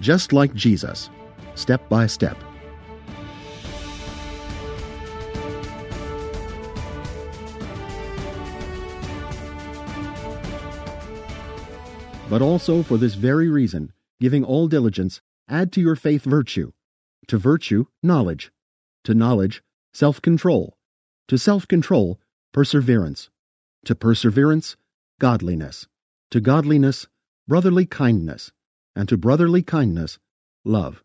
just like Jesus, step by step. But also for this very reason, giving all diligence, add to your faith virtue, to virtue, knowledge, to knowledge, self control, to self control, perseverance, to perseverance, godliness, to godliness, brotherly kindness, and to brotherly kindness, love.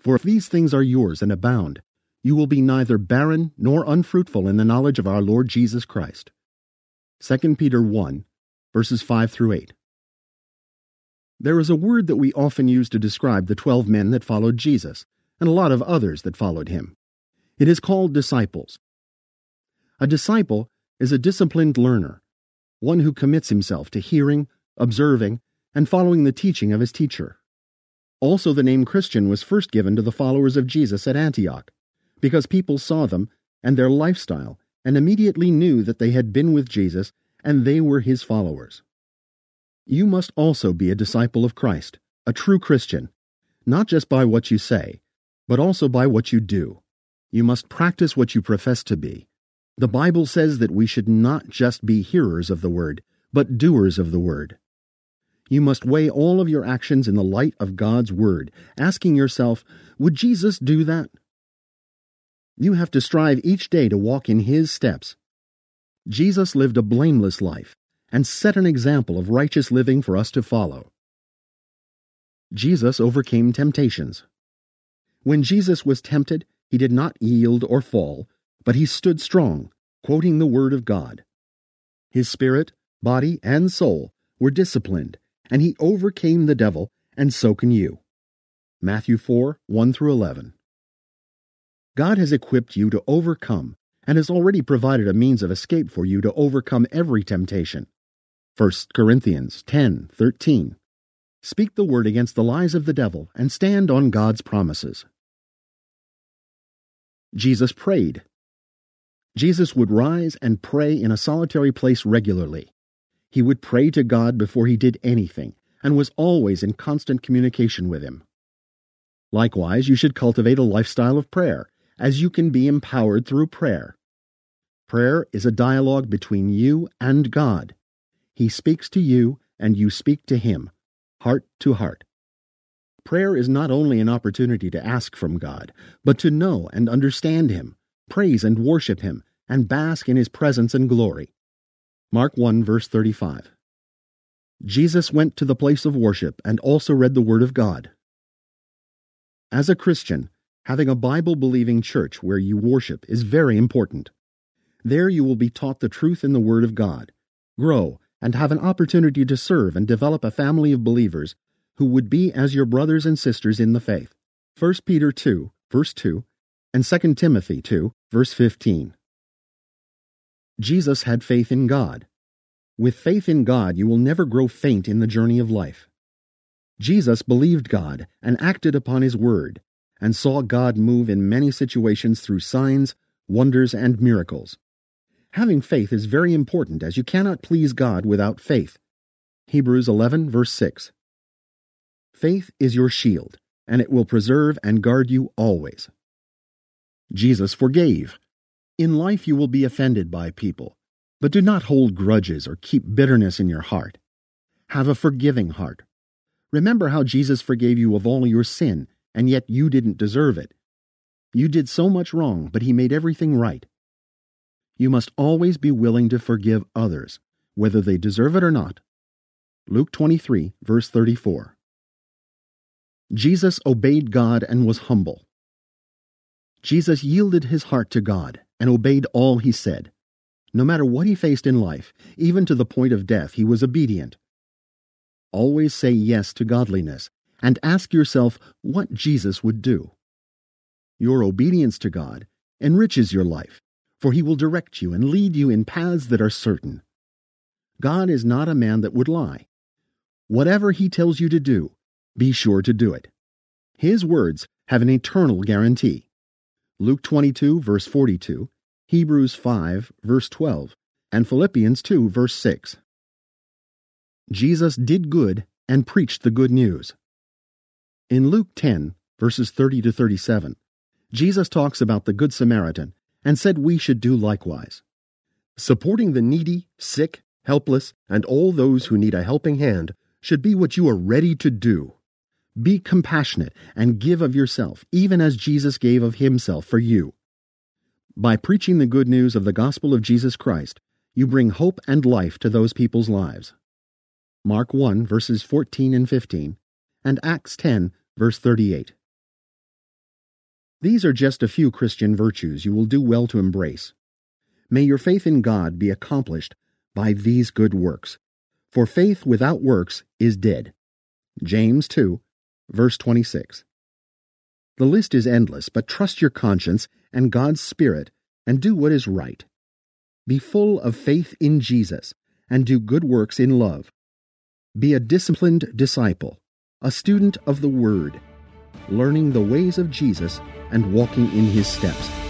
For if these things are yours and abound, you will be neither barren nor unfruitful in the knowledge of our Lord Jesus Christ. 2 Peter 1, verses 5 through 8. There is a word that we often use to describe the twelve men that followed Jesus, and a lot of others that followed him. It is called disciples. A disciple is a disciplined learner, one who commits himself to hearing, observing, and following the teaching of his teacher. Also, the name Christian was first given to the followers of Jesus at Antioch, because people saw them and their lifestyle and immediately knew that they had been with Jesus and they were his followers. You must also be a disciple of Christ, a true Christian, not just by what you say, but also by what you do. You must practice what you profess to be. The Bible says that we should not just be hearers of the word, but doers of the word. You must weigh all of your actions in the light of God's word, asking yourself, would Jesus do that? You have to strive each day to walk in his steps. Jesus lived a blameless life and set an example of righteous living for us to follow. Jesus overcame temptations. When Jesus was tempted, he did not yield or fall, but he stood strong, quoting the Word of God. His spirit, body, and soul were disciplined, and he overcame the devil, and so can you. Matthew 4 1 through 11. God has equipped you to overcome and has already provided a means of escape for you to overcome every temptation. 1 Corinthians 10:13. Speak the word against the lies of the devil and stand on God's promises. Jesus prayed. Jesus would rise and pray in a solitary place regularly. He would pray to God before he did anything and was always in constant communication with him. Likewise, you should cultivate a lifestyle of prayer, as you can be empowered through prayer. Prayer is a dialogue between you and God. He speaks to you, and you speak to Him, heart to heart. Prayer is not only an opportunity to ask from God, but to know and understand Him, praise and worship Him, and bask in His presence and glory. Mark 1, verse 35. Jesus went to the place of worship and also read the Word of God. As a Christian, having a Bible believing church where you worship is very important. There you will be taught the truth in the Word of God, grow, and have an opportunity to serve and develop a family of believers who would be as your brothers and sisters in the faith. 1 Peter 2, verse 2, and 2 Timothy 2, verse 15. Jesus had faith in God. With faith in God, you will never grow faint in the journey of life. Jesus believed God and acted upon His word, and saw God move in many situations through signs, wonders, and miracles. Having faith is very important as you cannot please God without faith. Hebrews 11, verse 6. Faith is your shield, and it will preserve and guard you always. Jesus forgave. In life you will be offended by people, but do not hold grudges or keep bitterness in your heart. Have a forgiving heart. Remember how Jesus forgave you of all your sin, and yet you didn't deserve it. You did so much wrong, but He made everything right. You must always be willing to forgive others, whether they deserve it or not. Luke 23, verse 34. Jesus obeyed God and was humble. Jesus yielded his heart to God and obeyed all he said. No matter what he faced in life, even to the point of death, he was obedient. Always say yes to godliness and ask yourself what Jesus would do. Your obedience to God enriches your life for he will direct you and lead you in paths that are certain. God is not a man that would lie. Whatever he tells you to do, be sure to do it. His words have an eternal guarantee. Luke 22, verse 42, Hebrews 5, verse 12, and Philippians 2, verse 6. Jesus did good and preached the good news. In Luke 10, verses 30 to 37, Jesus talks about the Good Samaritan and said we should do likewise. Supporting the needy, sick, helpless, and all those who need a helping hand should be what you are ready to do. Be compassionate and give of yourself, even as Jesus gave of himself for you. By preaching the good news of the gospel of Jesus Christ, you bring hope and life to those people's lives. Mark 1, verses 14 and 15, and Acts 10, verse 38. These are just a few Christian virtues you will do well to embrace. May your faith in God be accomplished by these good works. For faith without works is dead. James 2, verse 26. The list is endless, but trust your conscience and God's Spirit and do what is right. Be full of faith in Jesus and do good works in love. Be a disciplined disciple, a student of the Word, learning the ways of Jesus and walking in his steps.